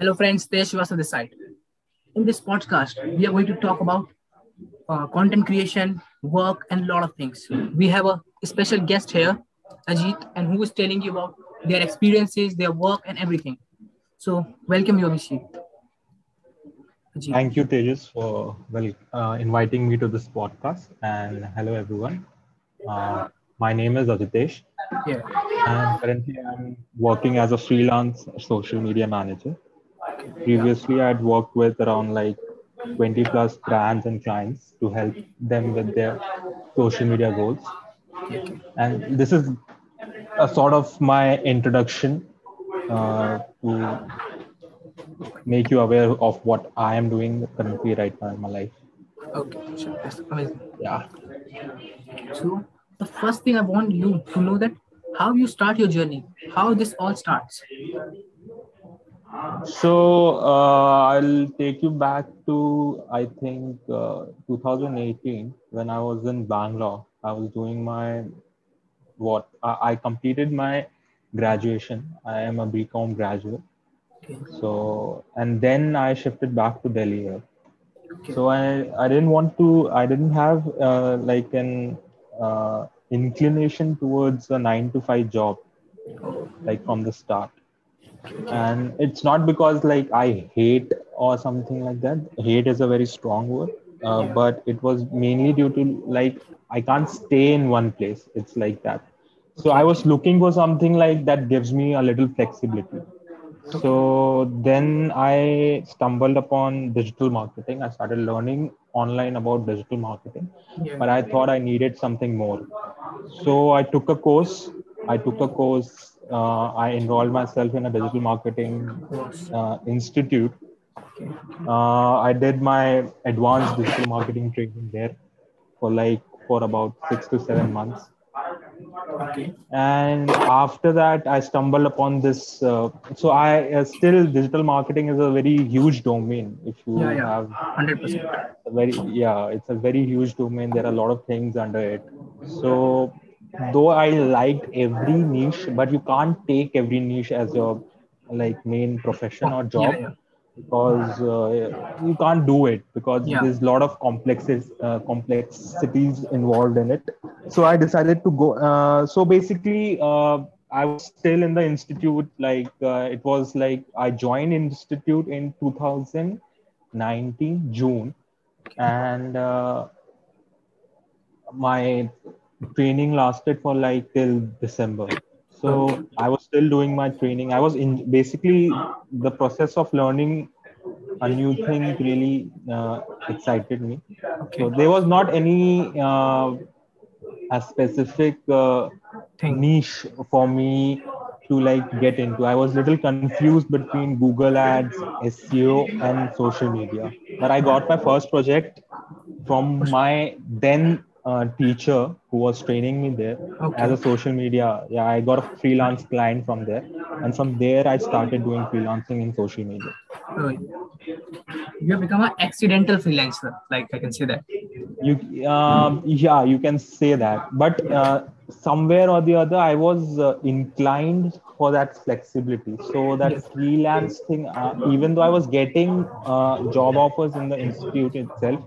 Hello, friends. Tesh on this side. In this podcast, we are going to talk about uh, content creation, work, and a lot of things. We have a special guest here, Ajit, and who is telling you about their experiences, their work, and everything. So, welcome you, Abhishek. Ajit. Thank you, Tejus, for well uh, inviting me to this podcast. And hello, everyone. Uh, my name is Ajitesh. Yeah. And currently, I'm working as a freelance social media manager. Previously, I'd worked with around like 20 plus brands and clients to help them with their social media goals. And this is a sort of my introduction uh, to make you aware of what I am doing currently right now in my life. Okay, sure. That's amazing. Yeah. So, the first thing I want you to know that how you start your journey, how this all starts. So uh, I'll take you back to I think uh, 2018 when I was in Bangalore. I was doing my what I, I completed my graduation. I am a BCom graduate. Okay. So and then I shifted back to Delhi. Here. Okay. So I I didn't want to I didn't have uh, like an uh, inclination towards a nine to five job like from the start and it's not because like i hate or something like that. Hate is a very strong word. Uh, but it was mainly due to like i can't stay in one place. It's like that. So i was looking for something like that gives me a little flexibility. So then i stumbled upon digital marketing. I started learning online about digital marketing. But i thought i needed something more. So i took a course i took a course uh, i enrolled myself in a digital marketing uh, institute uh, i did my advanced digital marketing training there for like for about six to seven months Okay. and after that i stumbled upon this uh, so i uh, still digital marketing is a very huge domain if you Yeah, yeah. have Hundred percent. very yeah it's a very huge domain there are a lot of things under it so though i liked every niche but you can't take every niche as your like main profession or job Yeah, yeah. because uh, you can't do it because Yeah. there's a lot of complexes uh, complexities involved in it so i decided to go uh, so basically uh, i was still in the institute like uh, it was like i joined institute in 2019 june and uh, my training lasted for like till december. So i was still doing my training. I was in basically the process of learning a new thing really uh, excited me. Okay. so there was not any uh, a specific uh, niche for me to like get into. I was little confused between google ads seo and social media. But i got my first project from my then uh, teacher who was training me there Okay. as a social media yeah i got a freelance client from there and from there i started doing freelancing in social media Oh, you have become an accidental freelancer. Like I can say that. you um, yeah you can say that but uh, somewhere or the other i was uh, inclined for that flexibility so that Yes. freelance thing uh, even though i was getting uh, job offers in the institute itself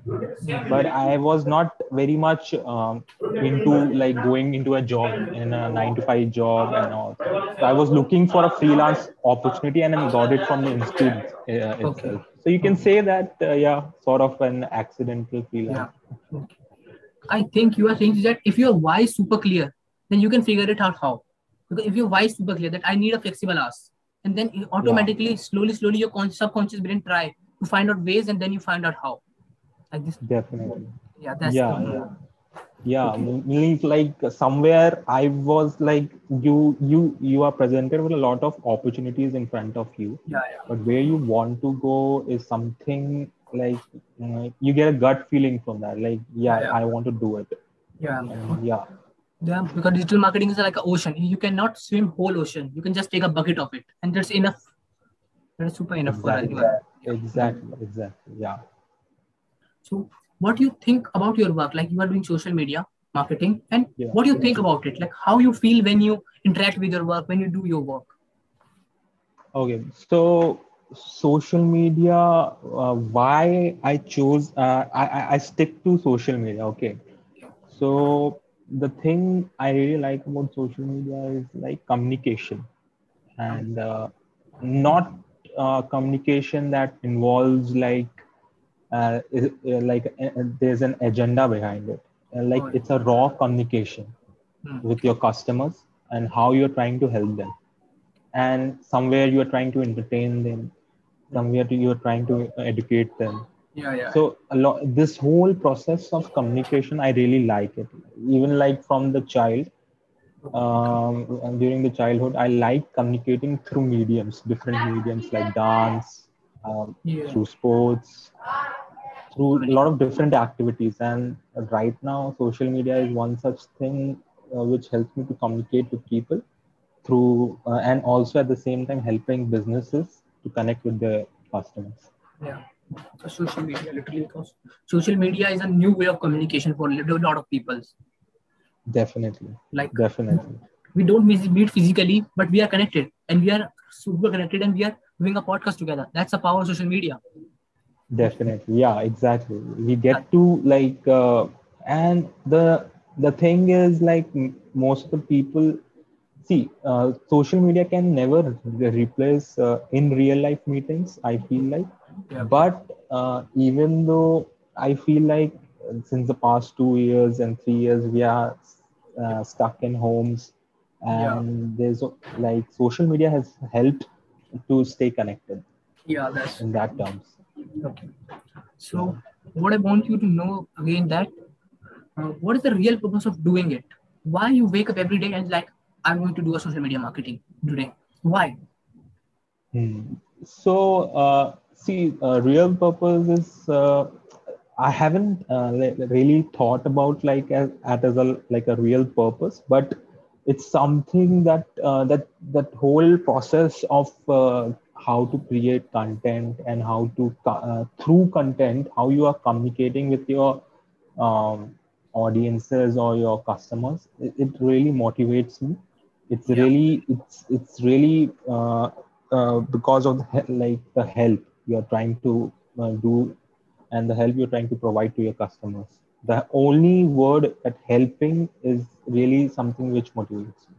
but i was not very much um, into like going into a job in a 9 to 5 job and all so i was looking for a freelance opportunity and i got it from the institute uh, itself so you can say that uh, yeah sort of an accidental freelance Yeah. Okay. I think you are saying that if your why is super clear, then you can figure it out how. Because if your why is super clear, that I need a flexible ass, and then you automatically, slowly, slowly, your con- subconscious brain try to find out ways, and then you find out how. Like this. definitely Yeah, that's yeah the- yeah yeah means like somewhere i was like you you you are presented with a lot of opportunities in front of you yeah, yeah. but where you want to go is something like uh, you get a gut feeling from that like yeah, Yeah, yeah. i want to do it Yeah. and yeah Yeah, because digital marketing is like an ocean. You cannot swim whole ocean. You can just take a bucket of it, and that's enough. That is super enough exactly for anyone. exactly exactly yeah So, what do you think about your work? Like you are doing social media marketing, and Yeah. what do you think about it? Like how you feel when you interact with your work, when you do your work. Okay, so social media uh, why i chose uh, I i stick to social media okay so the thing i really like about social media is like communication. And uh, not uh, communication that involves like uh, uh, like uh, uh, there's an agenda behind it. Like it's a raw communication Hmm. with your customers and how you're trying to help them. And somewhere you're trying to entertain them. Somewhere you're trying to educate them Yeah, yeah. so a lot this whole process of communication i really like it even like from the child um, and during the childhood i like communicating through mediums different mediums like dance um, yeah. through sports through a lot of different activities and right now social media is one such thing uh, which helps me to communicate with people through uh, and also at the same time helping businesses to connect with their customers Yeah. So social media, literally, because social media is a new way of communication for a lot of people. definitely Like definitely we don't meet meet physically, but we are connected, and we are super connected, and we are doing a podcast together. That's the power of social media. definitely yeah exactly we get to like uh, and the the thing is like most of the people see uh, social media can never re- replace uh, in real life meetings i feel like Yeah. but uh, even though i feel like uh, since the past two years and three years we are uh, stuck in homes Yeah. and there's uh, like social media has helped to stay connected Yeah, that's in that terms okay. So, what I want you to know again that uh, what is the real purpose of doing it? Why you wake up every day and like I'm going to do a social media marketing today? Why? Hmm. So, uh, see, uh, real purpose is uh, I haven't uh, really thought about like as, as a like a real purpose, but it's something that uh, that that whole process of uh, how to create content and how to uh, through content how you are communicating with your um, audiences or your customers. It, it really motivates me it's Yeah. really it's it's really uh, uh, because of the, he- like the help you're trying to uh, do and the help you're trying to provide to your customers the only word that helping is really something which motivates me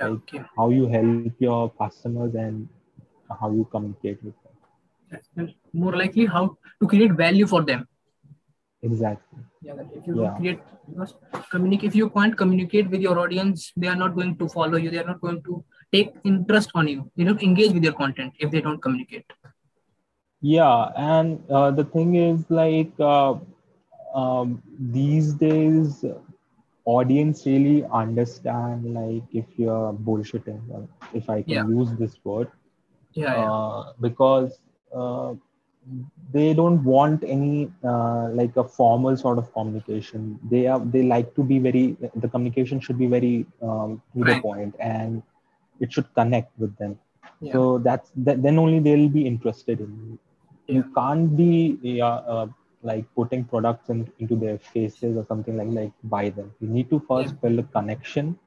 Yeah. like Okay. how you help your customers and how you communicate with them more likely how to create value for them. exactly Yeah. If you Yeah. create because communicate if you can't communicate with your audience, they are not going to follow you. They are not going to take interest on you. They don't engage with your content if they don't communicate. Yeah and uh, the thing is like uh, um, these days audience really understand like if you're bullshitting uh, if i can Yeah. use this word Yeah. yeah. uh, because uh, they don't want any uh, like a formal sort of communication they are they like to be very the communication should be very um, to the point and it should connect with them Yeah. so that's that, then only they'll be interested in you you can't be yeah, uh, like putting products in, into their faces or something like like buy them you need to first Yeah. build a connection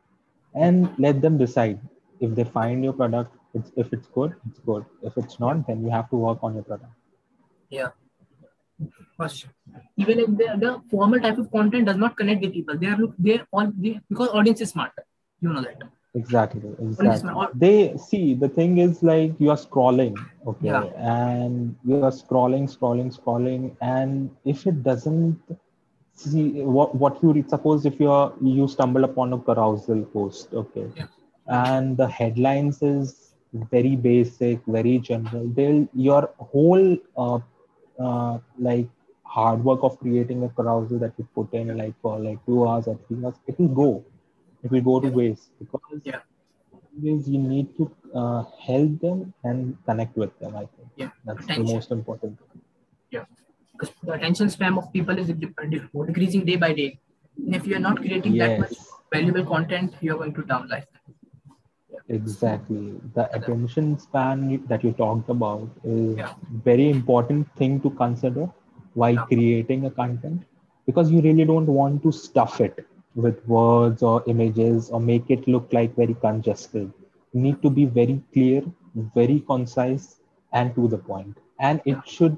and let them decide if they find your product it's, if it's good it's good if it's not then you have to work on your product Yeah. First, even if the, the formal type of content does not connect with people, they are look they all they, because audience is smart. You know that. Exactly exactly they see the thing is like you are scrolling okay Yeah. and you are scrolling scrolling scrolling and if it doesn't see what what you read suppose if you are you stumble upon a carousel post okay Yeah. and the headlines is very basic very general they'll your whole uh, uh, like hard work of creating a carousel that you put in like for like two hours or three hours it will go it will go to waste because Yeah. is you need to uh, help them and connect with them i think Yeah. that's the most important thing. Yeah. Because the attention span of people is decreasing day by day. And if you are not creating that much valuable content, you are going to down life. exactly the attention span that you talked about is Yeah. very important thing to consider while Yeah. creating a content because you really don't want to stuff it with words or images or make it look like very congested. You need to be very clear very concise and to the point. and it should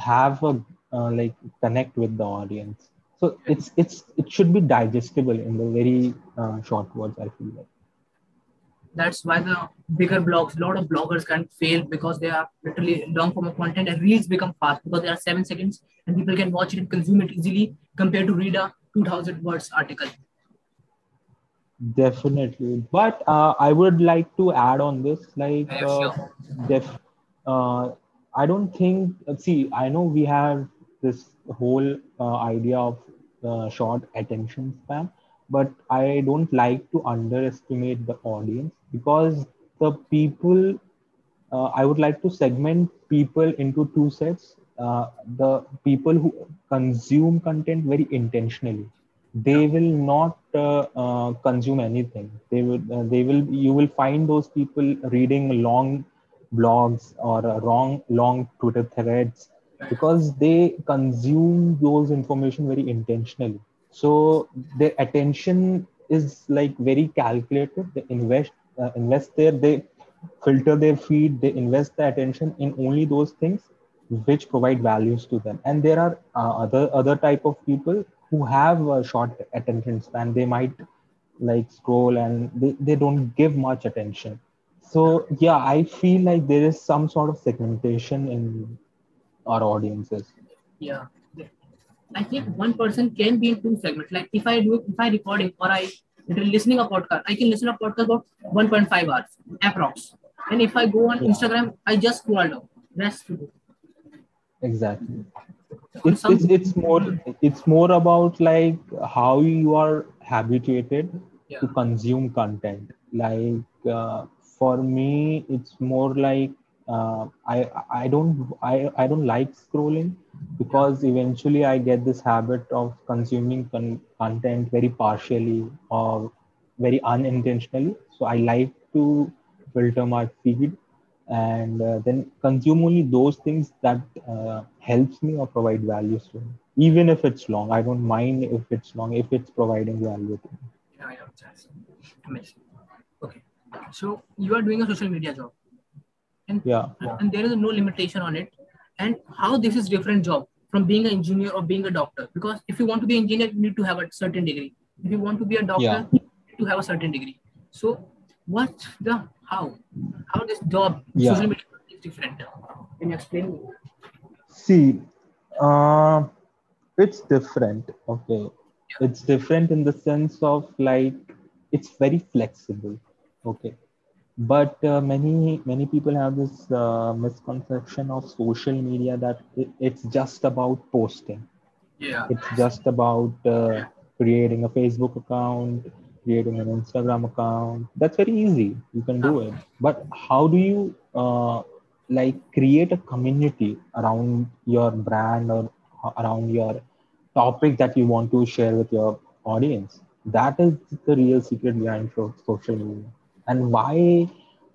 have a uh, like connect with the audience. So it's it's it should be digestible in the very uh, short words i feel like. That's why the bigger blogs, a lot of bloggers can fail because they are literally long form of content and reels become fast because they are seven seconds and people can watch it and consume it easily compared to read a 2000 words article. Definitely. But uh, I would like to add on this, like, uh, sure. def- uh, I don't think, uh, see, I know we have this whole uh, idea of uh, short attention span, but I don't like to underestimate the audience because the people, uh, I would like to segment people into two sets. Uh, the people who consume content very intentionally. They will not uh, uh, consume anything. They will uh, they will you will find those people reading long blogs or uh, wrong long twitter threads because they consume those information very intentionally. So their attention is like very calculated. They invest uh, invest there they filter their feed. They invest the attention in only those things which provide values to them and there are uh, other other type of people who have a short attention span they might like scroll and they, they don't give much attention so yeah i feel like there is some sort of segmentation in our audiences Yeah. I think one person can be in two segments. Like if I do if I recording or I listening a podcast, I can listen a podcast about 1.5 hours approx. And if I go on Yeah. Instagram, I just scroll down. Rest to do. Exactly. It's, it's it's more it's more about like how you are habituated Yeah. to consume content. Like uh, for me it's more like uh, i i don't i i don't like scrolling because eventually i get this habit of consuming con- content very partially or very unintentionally. So i like to filter my feed and uh, then consume only those things that uh, helps me or provide values to me even if it's long i don't mind if it's long if it's providing value to me Yeah, yeah, that's amazing. Okay. So you are doing a social media job. And yeah and there is no limitation on it. And how this is different job from being an engineer or being a doctor. Because if you want to be an engineer, you need to have a certain degree. If you want to be a doctor, Yeah. you need to have a certain degree. So what the how? How this job Yeah. social media is different? Can you explain me? See, uh, it's different. Okay. It's different in the sense of like it's very flexible. Okay. But uh, many many people have this uh, misconception of social media that it, it's just about posting. Yeah. It's just about uh, creating a Facebook account, creating an Instagram account. That's very easy. You can do it. But how do you uh, like create a community around your brand or around your topic that you want to share with your audience? That is the real secret behind social media. And why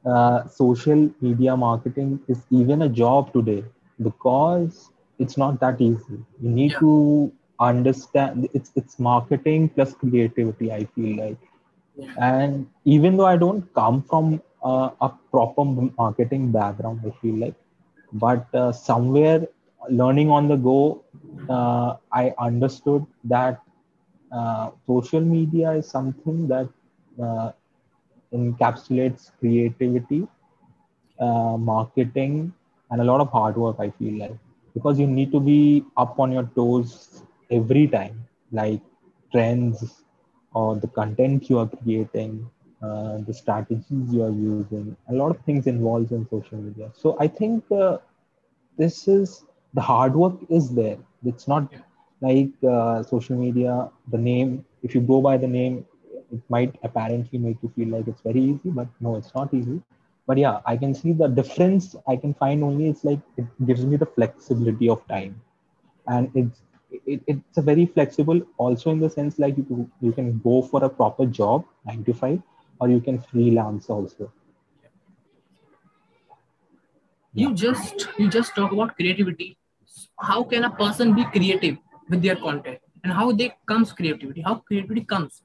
uh, social media marketing is even a job today because it's not that easy. You need Yeah. to understand it's it's marketing plus creativity. I feel like, Yeah. and even though I don't come from uh, a proper marketing background, I feel like, but uh, somewhere learning on the go, uh, I understood that uh, social media is something that uh, encapsulates creativity uh, marketing and a lot of hard work i feel like because you need to be up on your toes every time like trends or the content you are creating uh, the strategies you are using a lot of things involved in social media. So i think uh, this is the hard work is there. It's not like uh, social media the name if you go by the name it might apparently make you feel like it's very easy but no it's not easy. But yeah i can see the difference. I can find only it's like it gives me the flexibility of time. And it's it, it's a very flexible also in the sense like you, you can go for a proper job 9 to 5 or you can freelance also You just you just talk about creativity. How can a person be creative with their content? And how they comes creativity? How creativity comes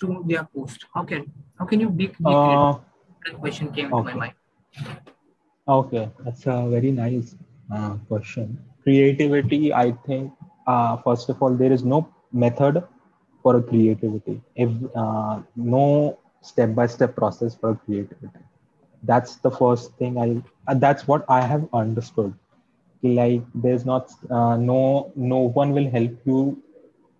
to their post? How can how can you be, be creative? uh, That question came to my mind. Okay, that's a very nice uh, question. Creativity, I think, uh, first of all, there is no method for a creativity. If uh, no step-by-step process for creativity. That's the first thing I. Uh, that's what I have understood. Like, there's not uh, no no one will help you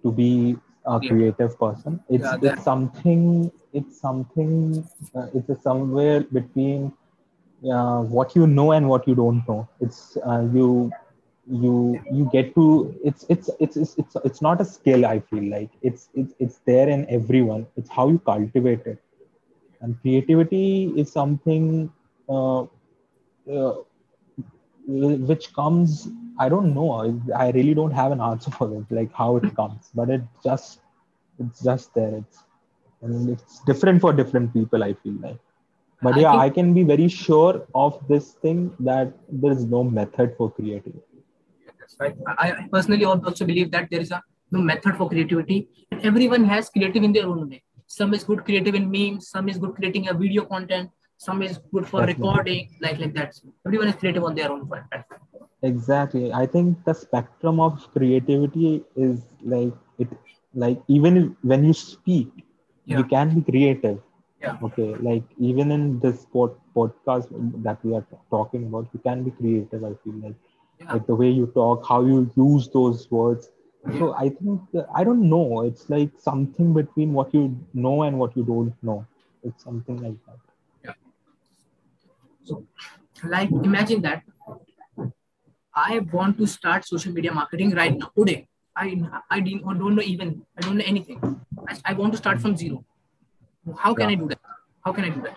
to be a Yeah, creative person. It's yeah, it's something. It's something. Uh, it's a somewhere between uh, what you know and what you don't know it's uh, you you you get to it's it's it's it's it's, it's not a skill i feel like. It's it's it's there in everyone. It's how you cultivate it. And creativity is something uh, uh, which comes i don't know. I I really don't have an answer for it like how it comes. But it just it's just there. It's and it's different for different people i feel like. But I yeah, think I can be very sure of this thing that there is no method for creativity. Right. I, personally also believe that there is a no method for creativity, and everyone has creative in their own way. Some is good creative in memes, some is good creating a video content, some is good for Definitely. recording, like like that. Everyone is creative on their own platform. Exactly. I think the spectrum of creativity is like it like even when you speak, you can be creative. yeah, Okay. Like even in this pod, podcast that we are talking about, you can be creative, I feel like. Yeah, Like the way you talk, how you use those words. So I think I don't know. It's like something between what you know and what you don't know. It's something like that. yeah. So, like, imagine that I want to start social media marketing right now, today. I I didn't, don't know even I don't know anything. I, I want to start from zero. How can Yeah. I do that? How can I do that?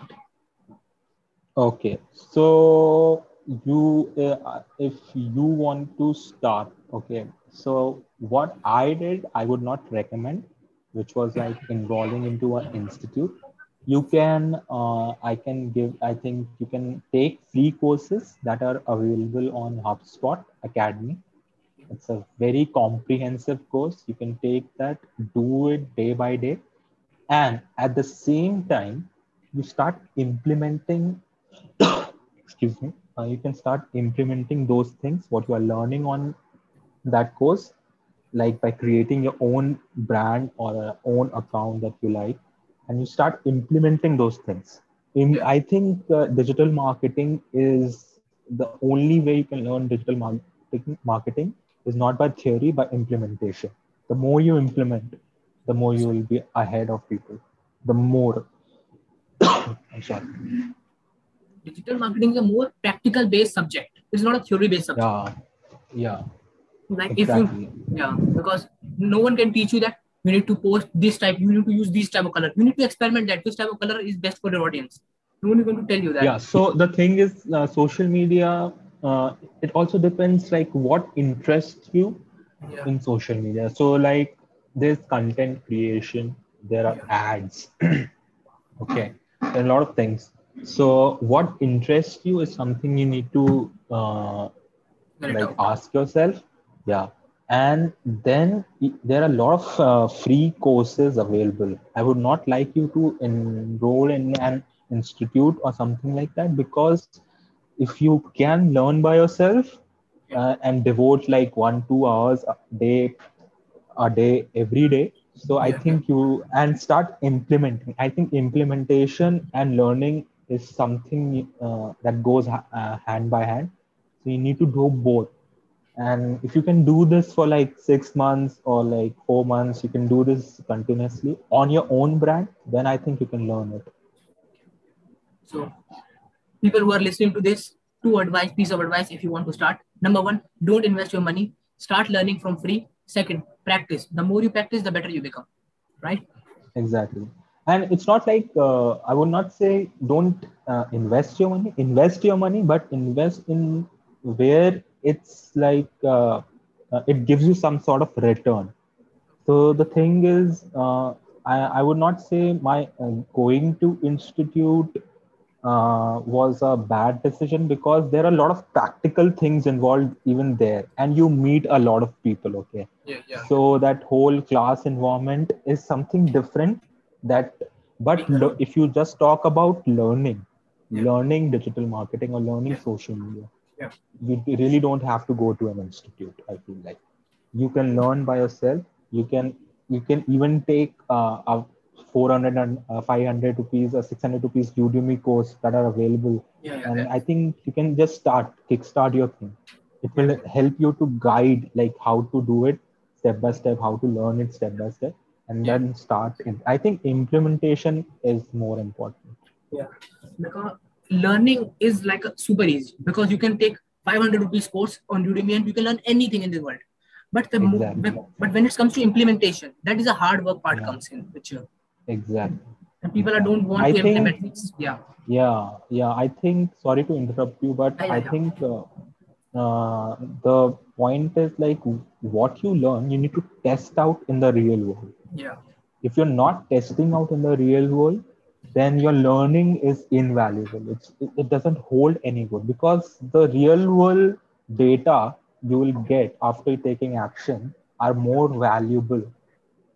Okay, so you, uh, if you want to start, okay, so what I did, I would not recommend, which was like enrolling into an institute. You can, uh, I can give, I think you can take free courses that are available on HubSpot Academy. It's a very comprehensive course. You can take that, do it day by day, and at the same time, you start implementing excuse me uh, you can start implementing those things what you are learning on that course like by creating your own brand or a own account that you like and you start implementing those things. In i think uh, digital marketing is the only way you can learn digital marketing marketing is not by theory by implementation. The more you implement the more you will be ahead of people. The more i'm sorry digital marketing is a more practical based subject. It's not a theory based subject. yeah yeah Like if you, yeah, because no one can teach you that you need to post this type, you need to use this type of color. You need to experiment that which type of color is best for your audience. No one is going to tell you that. yeah so the thing is uh, social media uh, it also depends like what interests you Yeah, in social media so like there's content creation there are yeah, ads okay there are a lot of things so what interests you is something you need to uh, like ask yourself. Yeah. And then there are a lot of uh, free courses available. I would not like you to enroll in an institute or something like that because if you can learn by yourself uh, and devote like one two hours a day a day every day. So i think you and start implementing. I think implementation and learning is something uh, that goes ha- uh, hand by hand so you need to do both and if you can do this for like six months or like four months you can do this continuously on your own brand then i think you can learn it So people who are listening to this, two advice, piece of advice if you want to start. Number one, don't invest your money. Start learning from free. Second, practice. The more you practice, the better you become. Right? exactly and it's not like uh, i would not say don't uh, invest your money. Invest your money but invest in where it's like uh, uh, it gives you some sort of return. So the thing is uh, I, I would not say my uh, going to institute uh, was a bad decision because there are a lot of practical things involved even there. And you meet a lot of people okay? Yeah, yeah. so that whole class environment is something different that but lo- if you just talk about learning yeah. learning digital marketing or learning yeah. social media yeah. you really don't have to go to an institute i feel like. You can learn by yourself. You can you can even take uh, a 400 and uh, 500 rupees or 600 rupees udemy course that are available. Yeah, and i think you can just start kickstart your thing. It will help you to guide like how to do it step by step how to learn it step by step and Yeah. then start it. i think implementation is more important Yeah, because learning is like a super easy because you can take 500 rupees course on Udemy and you can learn anything in the world. But the Exactly. but- but when it comes to implementation, that is a hard work part Yeah. comes in picture, exactly and people are don't want I to think- implement things. Yeah, yeah yeah i think sorry to interrupt you but Yeah, yeah, i think uh, uh, the point is like what you learn you need to test out in the real world yeah, if you're not testing out in the real world then your learning is invaluable. It's, it, doesn't hold any good because the real world data you will get after taking action are more valuable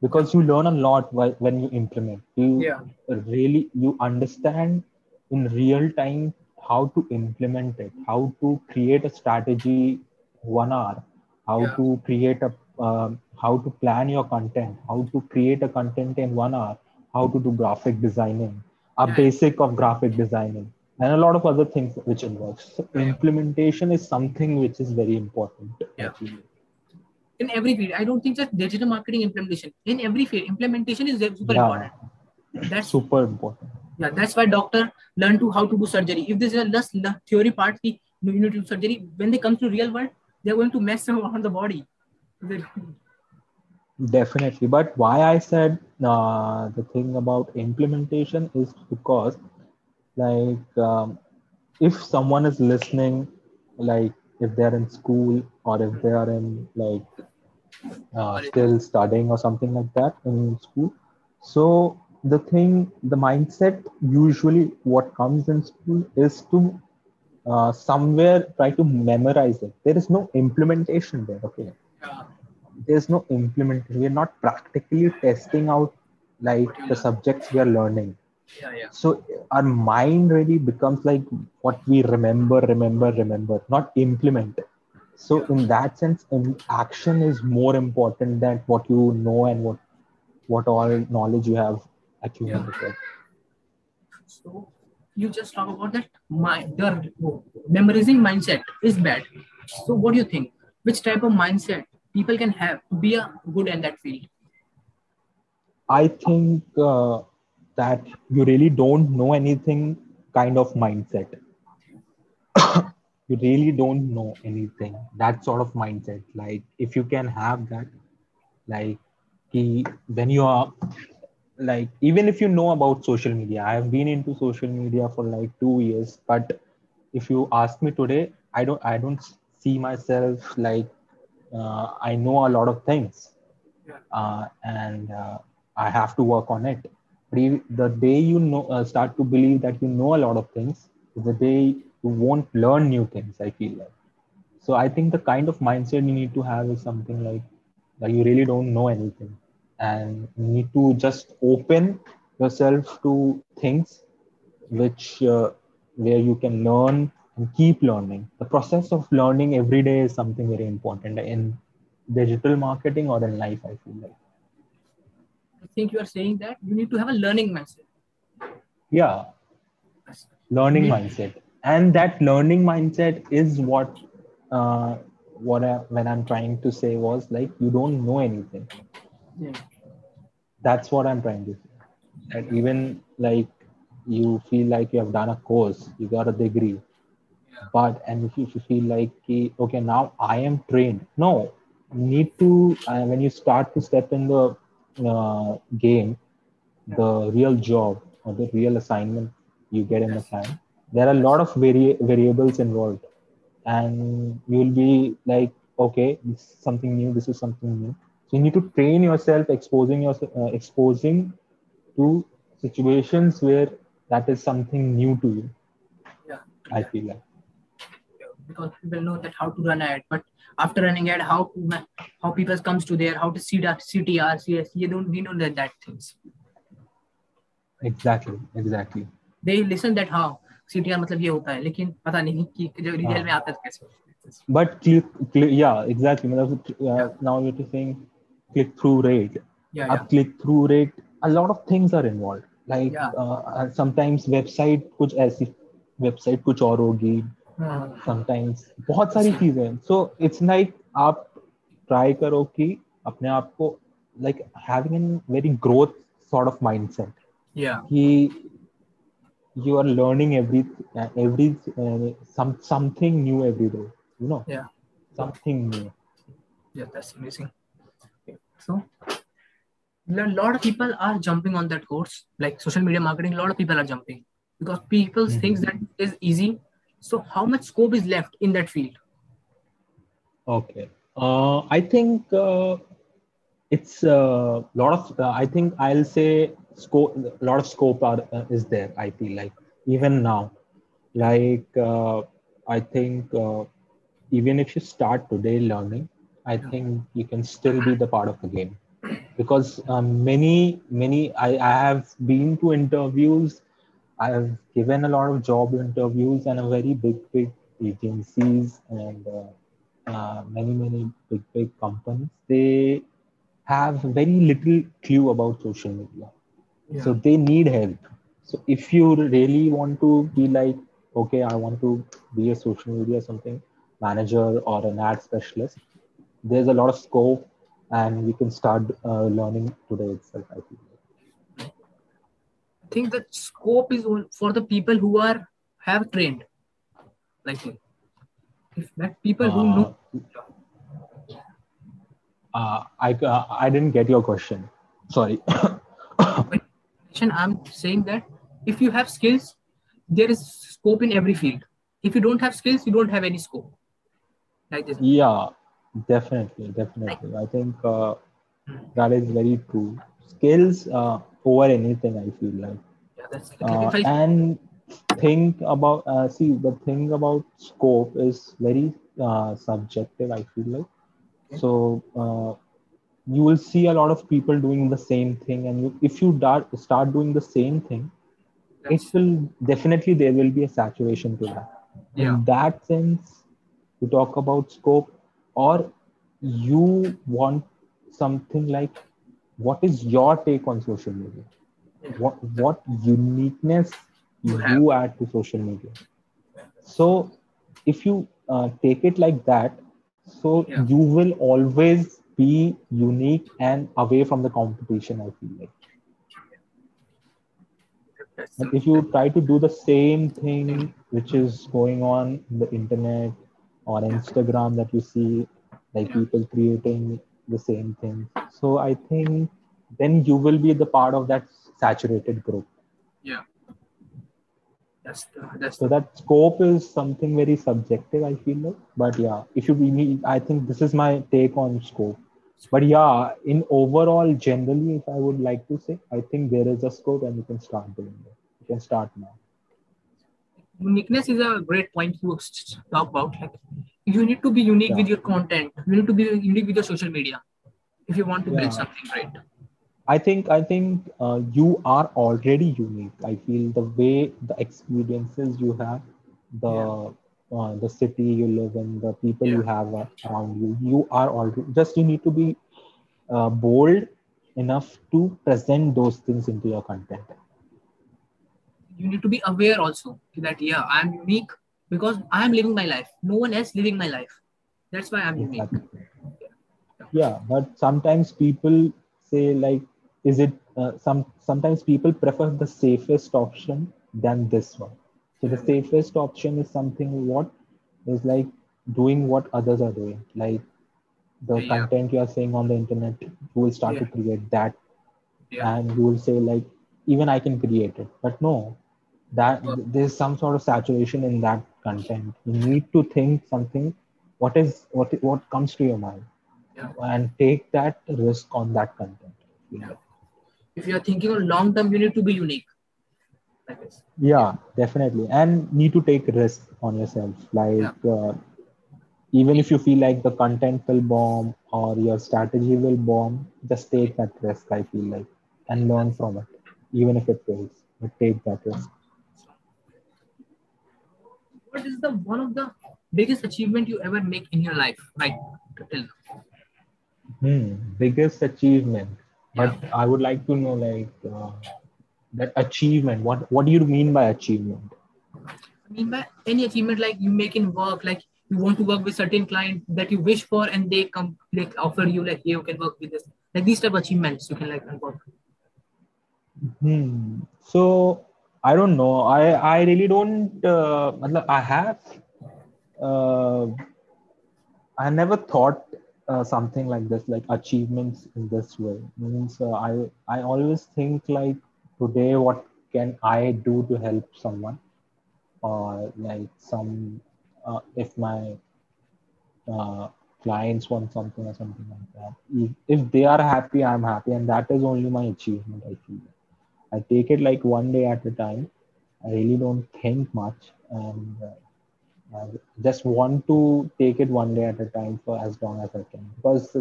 because you learn a lot when you implement. You yeah, really you understand in real time how to implement it how to create a strategy one hour how Yeah. to create a um, how to plan your content how to create a content in one hour how to do graphic designing a Yeah. basic of graphic designing and a lot of other things which involves so Yeah. implementation is something which is very important Yeah. in every field. I don't think just digital marketing implementation. In every field, implementation is super Yeah. important. That's super important yeah. That's why doctor learn to how to do surgery. If this is a just the theory part, ki, you need to do surgery. When they come to real world, they're going to mess around the body. Definitely. But why I said uh, the thing about implementation is because, like, um, if someone is listening, like, if they're in school or if they are in, like, uh, still studying or something like that in school. So, the thing, the mindset usually what comes in school is to uh, somewhere try to memorize it. There is no implementation there. Okay Yeah. There's no implementation. We're not practically testing out like the subjects we are learning. Yeah, yeah. So our mind really becomes like what we remember, remember, remember, not implement. So in that sense, action is more important than what you know and what what all knowledge you have accumulated. So you just talk about that my the memorizing mindset is bad. So what do you think? Which type of mindset people can have be a good in that field? I think uh, that you really don't know anything kind of mindset. you really don't know anything. That sort of mindset. Like if you can have that, like when you are like even if you know about social media, I have been into social media for like two years, but if you ask me today, I don't I don't see myself like uh, I know a lot of things uh, and uh, I have to work on it. But the day you know uh, start to believe that you know a lot of things, is the day you won't learn new things. I feel like. So I think the kind of mindset you need to have is something like that you really don't know anything, and you need to just open yourself to things which uh, where you can learn and keep learning. The process of learning every day is something very important in digital marketing or in life. I feel like. I think you are saying that you need to have a learning mindset. yeah learning mindset and that learning mindset is what uh, what I, when i'm trying to say was like you don't know anything Yeah. that's what i'm trying to say that even like you feel like you have done a course you got a degree but and if you, if you feel like okay now i am trained. No need to uh, when you start to step in the uh, game the real job or the real assignment you get in the hand there are a lot of vari- variables involved. And you'll be like okay this is something new this is something new. So you need to train yourself exposing yourself uh, exposing to situations where that is something new to you. Yeah. i feel like Because people know that how to run ad, but after running ad, how how people comes to there, how to see that CTR, CS, you don't we don't know that things. exactly exactly They listen that how CTR मतलब ये होता है लेकिन पता नहीं कि जो real हाँ। में आता है तो कैसे but click, click yeah exactly मतलब, uh, now you're saying click through rate या अब click through rate a lot of things are involved like Yeah. uh, sometimes website कुछ ऐसी website कुछ और होगी समटाइम्स बहुत सारी चीज़ें सो इट्स लाइक आप ट्राई करो कि अपने आप को like having an very growth sort of mindset कि you are learning every every some something new every day you know something new yeah that's amazing okay. so a lot of people are jumping on that course like social media marketing a lot of people are jumping because people mm-hmm. think that is easy So, how much scope is left in that field? Okay. Uh, I think uh, it's a lot of. Uh, I think I'll say scope. A lot of scope are, uh, is there. I feel like even now, like uh, I think uh, even if you start today learning, I think you can still be the part of the game because um, many many I, I have been to interviews. I have given a lot of job interviews and a very big big agencies and. Uh, uh, many many big big companies. They have very little clue about social media. So they need help. So if you really want to be like okay i want to be a social media something manager or an ad specialist there's a lot of scope and we can start uh, learning today itself i I think the scope is for the people who are have trained, like me. If that people who know, uh, I, uh, I didn't get your question sorry I'm saying that if you have skills, there is scope in every field. If you don't have skills, you don't have any scope. Like this. Yeah, definitely, definitely. I think uh, that is very true. Skills uh, over anything, I feel like. Yeah, that's Uh, I- and think about uh, see the thing about scope is very uh, subjective. I feel like so uh, you will see a lot of people doing the same thing, and you, if you start start doing the same thing, it will definitely there will be a saturation to that yeah, in that sense to talk about scope or you want something like what is your take on social media? What what uniqueness You you, add to social media? So if you uh, take it like that so Yeah. you will always be unique and away from the competition i feel like. But if you try to do the same thing which is going on in the internet or Instagram that you see, like people creating the same thing, so I think then you will be the part of that saturated group. yeah, that's the, that's So that scope is something very subjective, I feel like. But yeah, if you need, I think this is my take on scope. But yeah, in overall, generally, if I would like to say, I think there is a scope and you can start doing it. You can start now. uniqueness is a great point to s- talk about. Like, you need to be unique Yeah. with your content. You need to be unique with your social media if you want to build something great. I think I think uh, you are already unique. I feel the way the experiences you have, the uh, the city you live in, the people you have uh, around you, you are already just you need to be uh, bold enough to present those things into your content. You need to be aware also that yeah, I'm unique because I'm living my life. No one else living my life. That's why I'm unique. Yeah, but sometimes people say like, is it uh, some? Sometimes people prefer the safest option than this one. So the safest option is something what is like doing what others are doing, like the Yeah. content you are saying on the internet. You will start to create that, Yeah. and you will say like, even I can create it. But no, that there's some sort of saturation in that content. You need to think something. What is what what comes to your mind? Yeah. and take that risk on that content. Yeah. If you are thinking on long term, you need to be unique. Like. Yeah, definitely. And need to take risk on yourself. Like, uh, even if you feel like the content will bomb or your strategy will bomb, just take that risk, I feel like, and learn from it, even if it fails. But take that risk. what is the one of the biggest achievement you ever make in your life right till now? Hmm, biggest achievement. But Yeah. I would like to know like uh, that achievement. What what do you mean by achievement? I mean by any achievement like you make in work, like you want to work with certain client that you wish for and they come like offer you like hey, you can work with this. Like these type of achievements you can like work. Hmm. So I don't know. I I really don't. Uh, I have. Uh, I never thought uh, something like this, like achievements in this way. Means uh, I I always think like today, what can I do to help someone, or like some uh, if my uh, clients want something or something like that. If, if they are happy, I'm happy, and that is only my achievement. I feel. I take it like one day at a time. I really don't think much, and uh, I just want to take it one day at a time for as long as I can. Because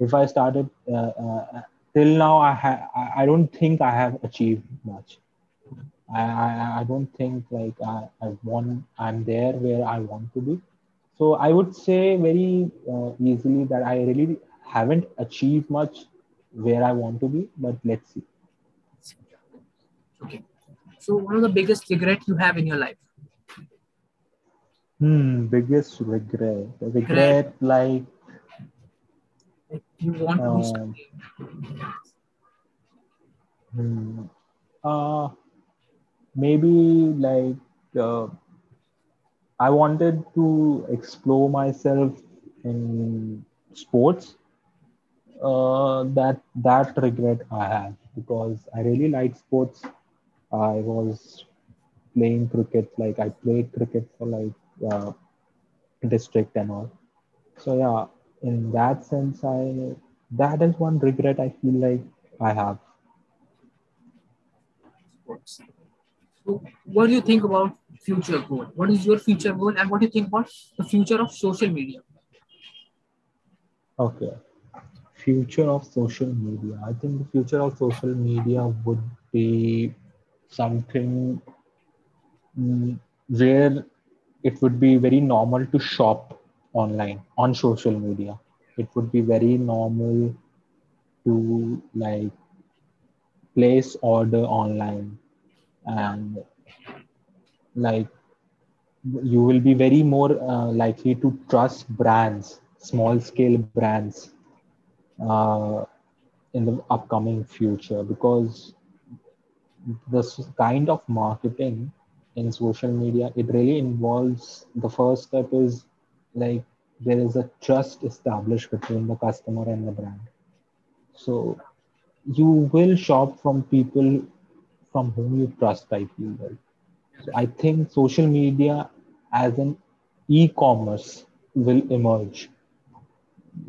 if I started uh, uh, till now, I ha- I don't think I have achieved much. I, I, I don't think like I, I want I'm there where I want to be. So I would say very uh, easily that I really haven't achieved much where I want to be, but let's see. Okay. So one of the biggest regret you have in your life. Hmm, biggest regret. Regret like Like you want to Um, something. hmm, uh maybe like uh, I wanted to explore myself in sports. Uh, that that regret I have because I really like sports. I was playing cricket, like I played cricket for like uh, district and all. So yeah, in that sense, I that is one regret I feel like I have. So what do you think about future goal? What is your future goal and what do you think about the future of social media? Okay. Future of social media. I think the future of social media would be something mm, where it would be very normal to shop online on social media. It would be very normal to like place order online and like you will be very more uh, likely to trust brands, small scale brands uh, in the upcoming future because this kind of marketing in social media it really involves the first step is like there is a trust established between the customer and the brand. So you will shop from people from whom you trust i feel like so i think social media as an e-commerce will emerge.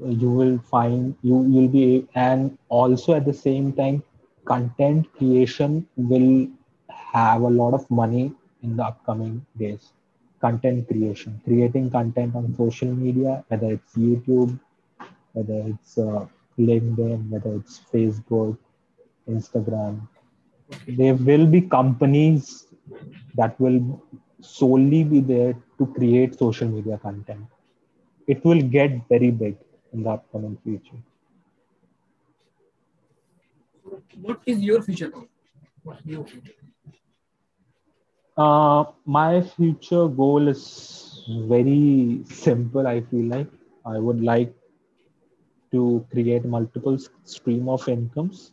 You will find you you'll be and also at the same time content creation will have a lot of money in the upcoming days content creation creating content on social media whether it's youtube whether it's uh, linkedin whether it's facebook instagram there will be companies that will solely be there to create social media content it will get very big in the upcoming future. What is your future goal? What do you think? Uh, my future goal is very simple. I feel like I would like to create multiple stream of incomes.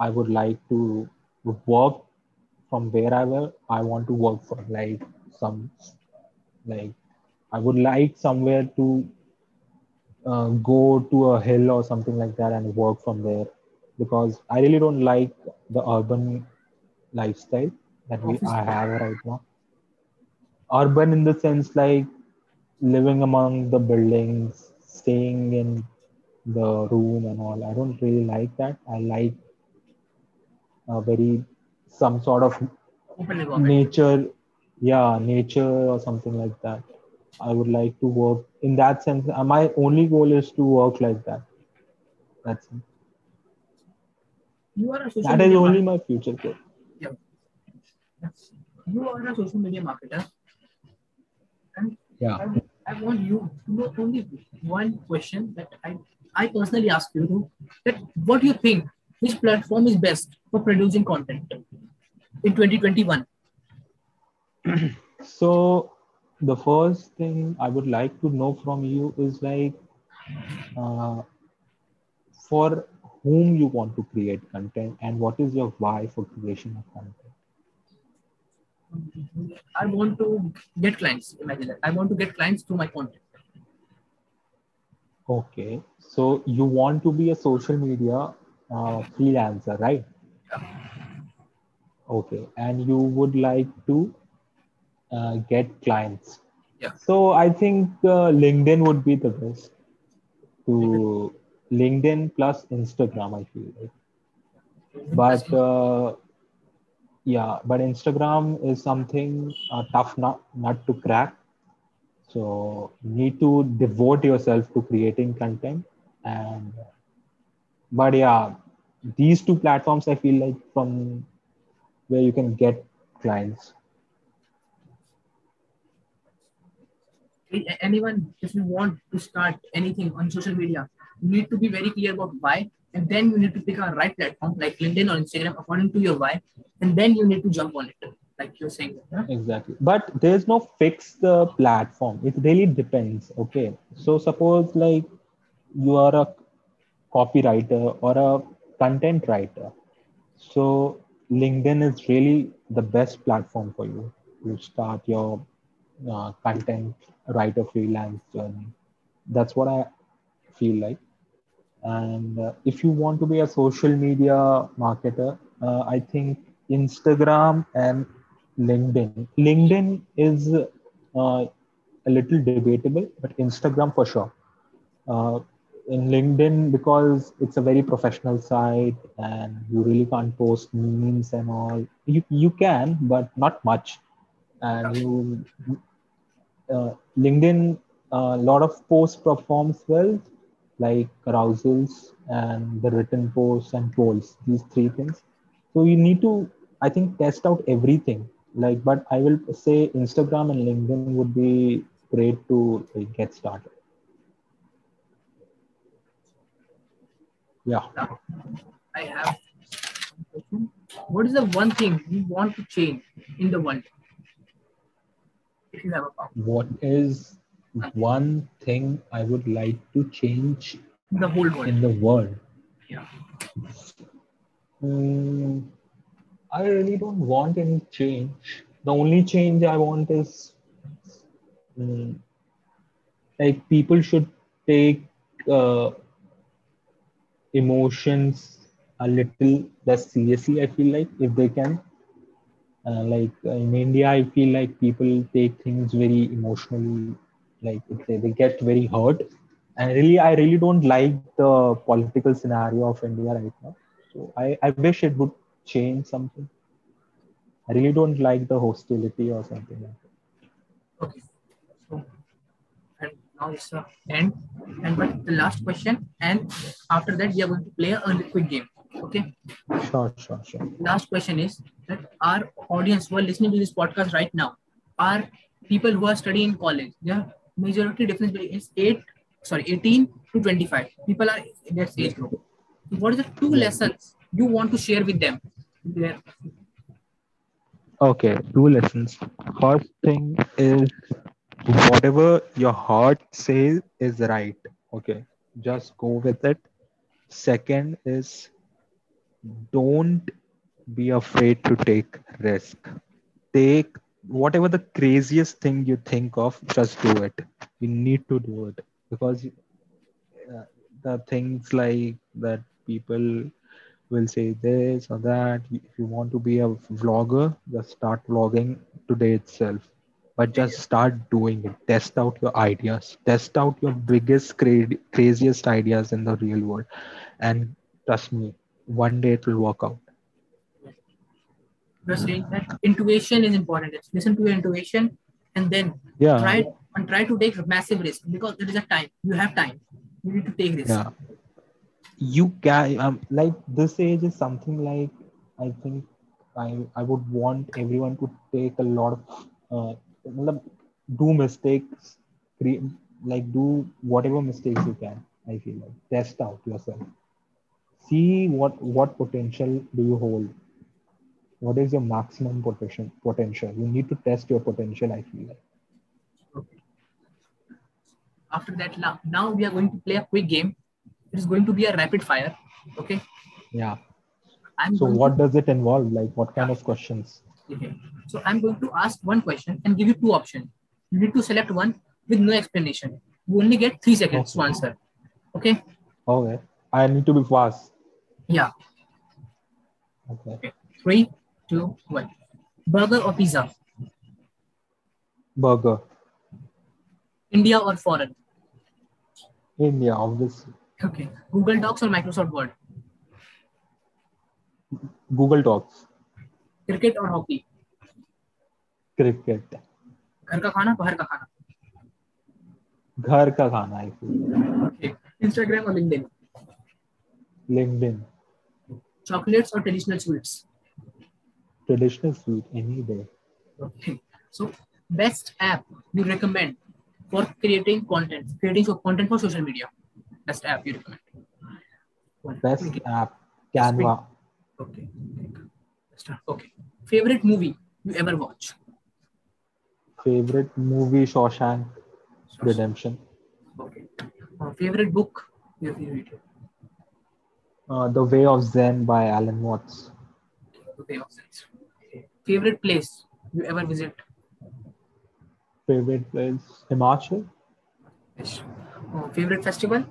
I would like to work from wherever I want to work for, like some like I would like somewhere to uh, go to a hill or something like that and work from there because I really don't like the urban lifestyle that we I have right now. Urban in the sense like living among the buildings, staying in the room and all. I don't really like that. I like a very some sort of nature, yeah, nature or something like that. I would like to work in that sense. Uh, My only goal is to work like that. That's it. You are a social That is media only my future goal. You are a social media marketer. Yeah. I, I want you to know only one question that I, I personally ask you to that what do you think which platform is best for producing content in 2021? So the first thing I would like to know from you is like uh, for whom you want to create content and what is your why for creation of content. I want to get clients. Imagine that. I want to get clients through my content. Okay, so you want to be a social media uh, freelancer, right? Yeah. Okay, and you would like to uh, get clients. Yeah. So I think uh, LinkedIn would be the best to LinkedIn plus Instagram. I feel like, but uh, yeah, but Instagram is something uh, tough nut nut to crack. So you need to devote yourself to creating content and but yeah, these two platforms I feel like from where you can get clients. anyone, if you want to start anything on social media, you need to be very clear about why, and then you need to pick a right platform like LinkedIn or Instagram according to your why, and then you need to jump on it, like you're saying. Exactly. But there's no fixed uh, platform. It really depends. Okay. So suppose like you are a copywriter or a content writer. So LinkedIn is really the best platform for you to start your uh, content writer freelance journey. That's what I feel like. And uh, if you want to be a social media marketer, uh, I think Instagram and LinkedIn. LinkedIn is uh, a little debatable, but Instagram for sure. Uh, in LinkedIn, because it's a very professional site and you really can't post memes and all. You, you can, but not much. And you uh, LinkedIn, a uh, lot of posts performs well, like carousels and the written posts and polls. These three things. So you need to, I think, test out everything. Like, but I will say Instagram and LinkedIn would be great to like, get started. Yeah. I have. What is the one thing you want to change in the world? If you have a power. What is one thing I would like to change The whole world. in the world? Yeah. Hmm, I really don't want any change. The only change I want is mm, like people should take uh, emotions a little less seriously. I feel like if they can, uh, like in India, I feel like people take things very emotionally, like they, they get very hurt. And really, I really don't like the political scenario of India right now. So I, I wish it would change something. I really don't like the hostility or something like that. Okay. So, and now it's the end. And but the last question, and after that we are going to play a quick game. Okay. Sure, sure, sure. Last question is that our audience who are listening to this podcast right now are people who are studying in college. Yeah, majority difference is eight, sorry, 18 to 25. People are in that age group. What is the two lessons you want to share with them? Okay, two lessons. First thing is whatever your heart says is right. Okay, just go with it. Second is don't be afraid to take risk. Take whatever the craziest thing you think of, just do it. You need to do it because uh, the things like that people will say this or that. If you want to be a vlogger, just start vlogging today itself. But just start doing it. Test out your ideas. Test out your biggest, cra- craziest ideas in the real world. And trust me, one day it will work out. You're saying that intuition is important. It's listen to your intuition and then Yeah. try and try to take massive risk because there is a time. You have time. You need to take risk. yeah you can um, like this age is something like i think i i would want everyone to take a lot of uh, do mistakes, create, like do whatever mistakes you can. I feel like test out yourself. See what what potential do you hold. What is your maximum potential? Potential. You need to test your potential. I feel like. Okay. After that, now, we are going to play a quick game. It is going to be a rapid fire. Okay. Yeah. I'm So going to- what does it involve? Like what kind of questions? Okay. So I'm going to ask one question and give you two options. You need to select one with no explanation. You only get three seconds to answer. Okay. Okay. I need to be fast. Yeah. Okay. Three, two, one. Burger or pizza? Burger. India or foreign? India, obviously. Okay. Google Docs or Microsoft Word? Google Docs. Cricket or hockey? Cricket. घर का खाना बाहर का खाना घर का खाना I feel. okay. Instagram or LinkedIn? LinkedIn. Chocolates or traditional? Traditional any day. Okay. So best app you recommend for creating content, creating so content for social media. Best app you recommend. One. Best Okay. app. Canva. Okay. Okay. Favorite movie you ever watch? Favorite movie Shawshank Redemption. Okay. Uh, favorite book you you read? Uh, the Way of Zen by Alan Watts. Okay. makes sense. Okay. Favorite place you ever visit? Favorite place Himachal. Yes. Uh, favorite festival?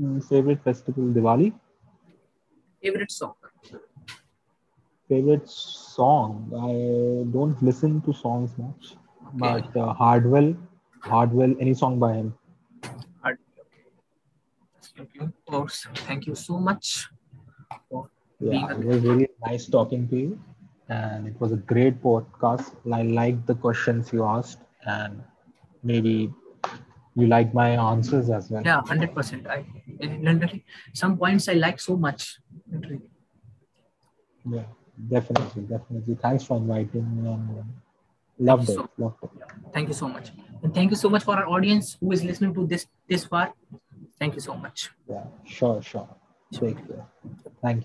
Mm, Favorite festival Diwali. Favorite song? Favorite song. I don't listen to songs much, Okay. but uh, Hardwell. Hardwell. Any song by him. Hardwell. Okay. You. Oh, thank you so much. Yeah, it was really nice talking to you, and it was a great podcast. I liked the questions you asked, and maybe you like my answers as well. Yeah, hundred percent. I London, some points I like so much. Literally. Yeah, definitely, definitely. Thanks for inviting me, and uh, loved you it, so- loved it. Thank you so much, and thank you so much for our audience who is listening to this this far. Thank you so much. Yeah, sure, sure. Take care. Thank you.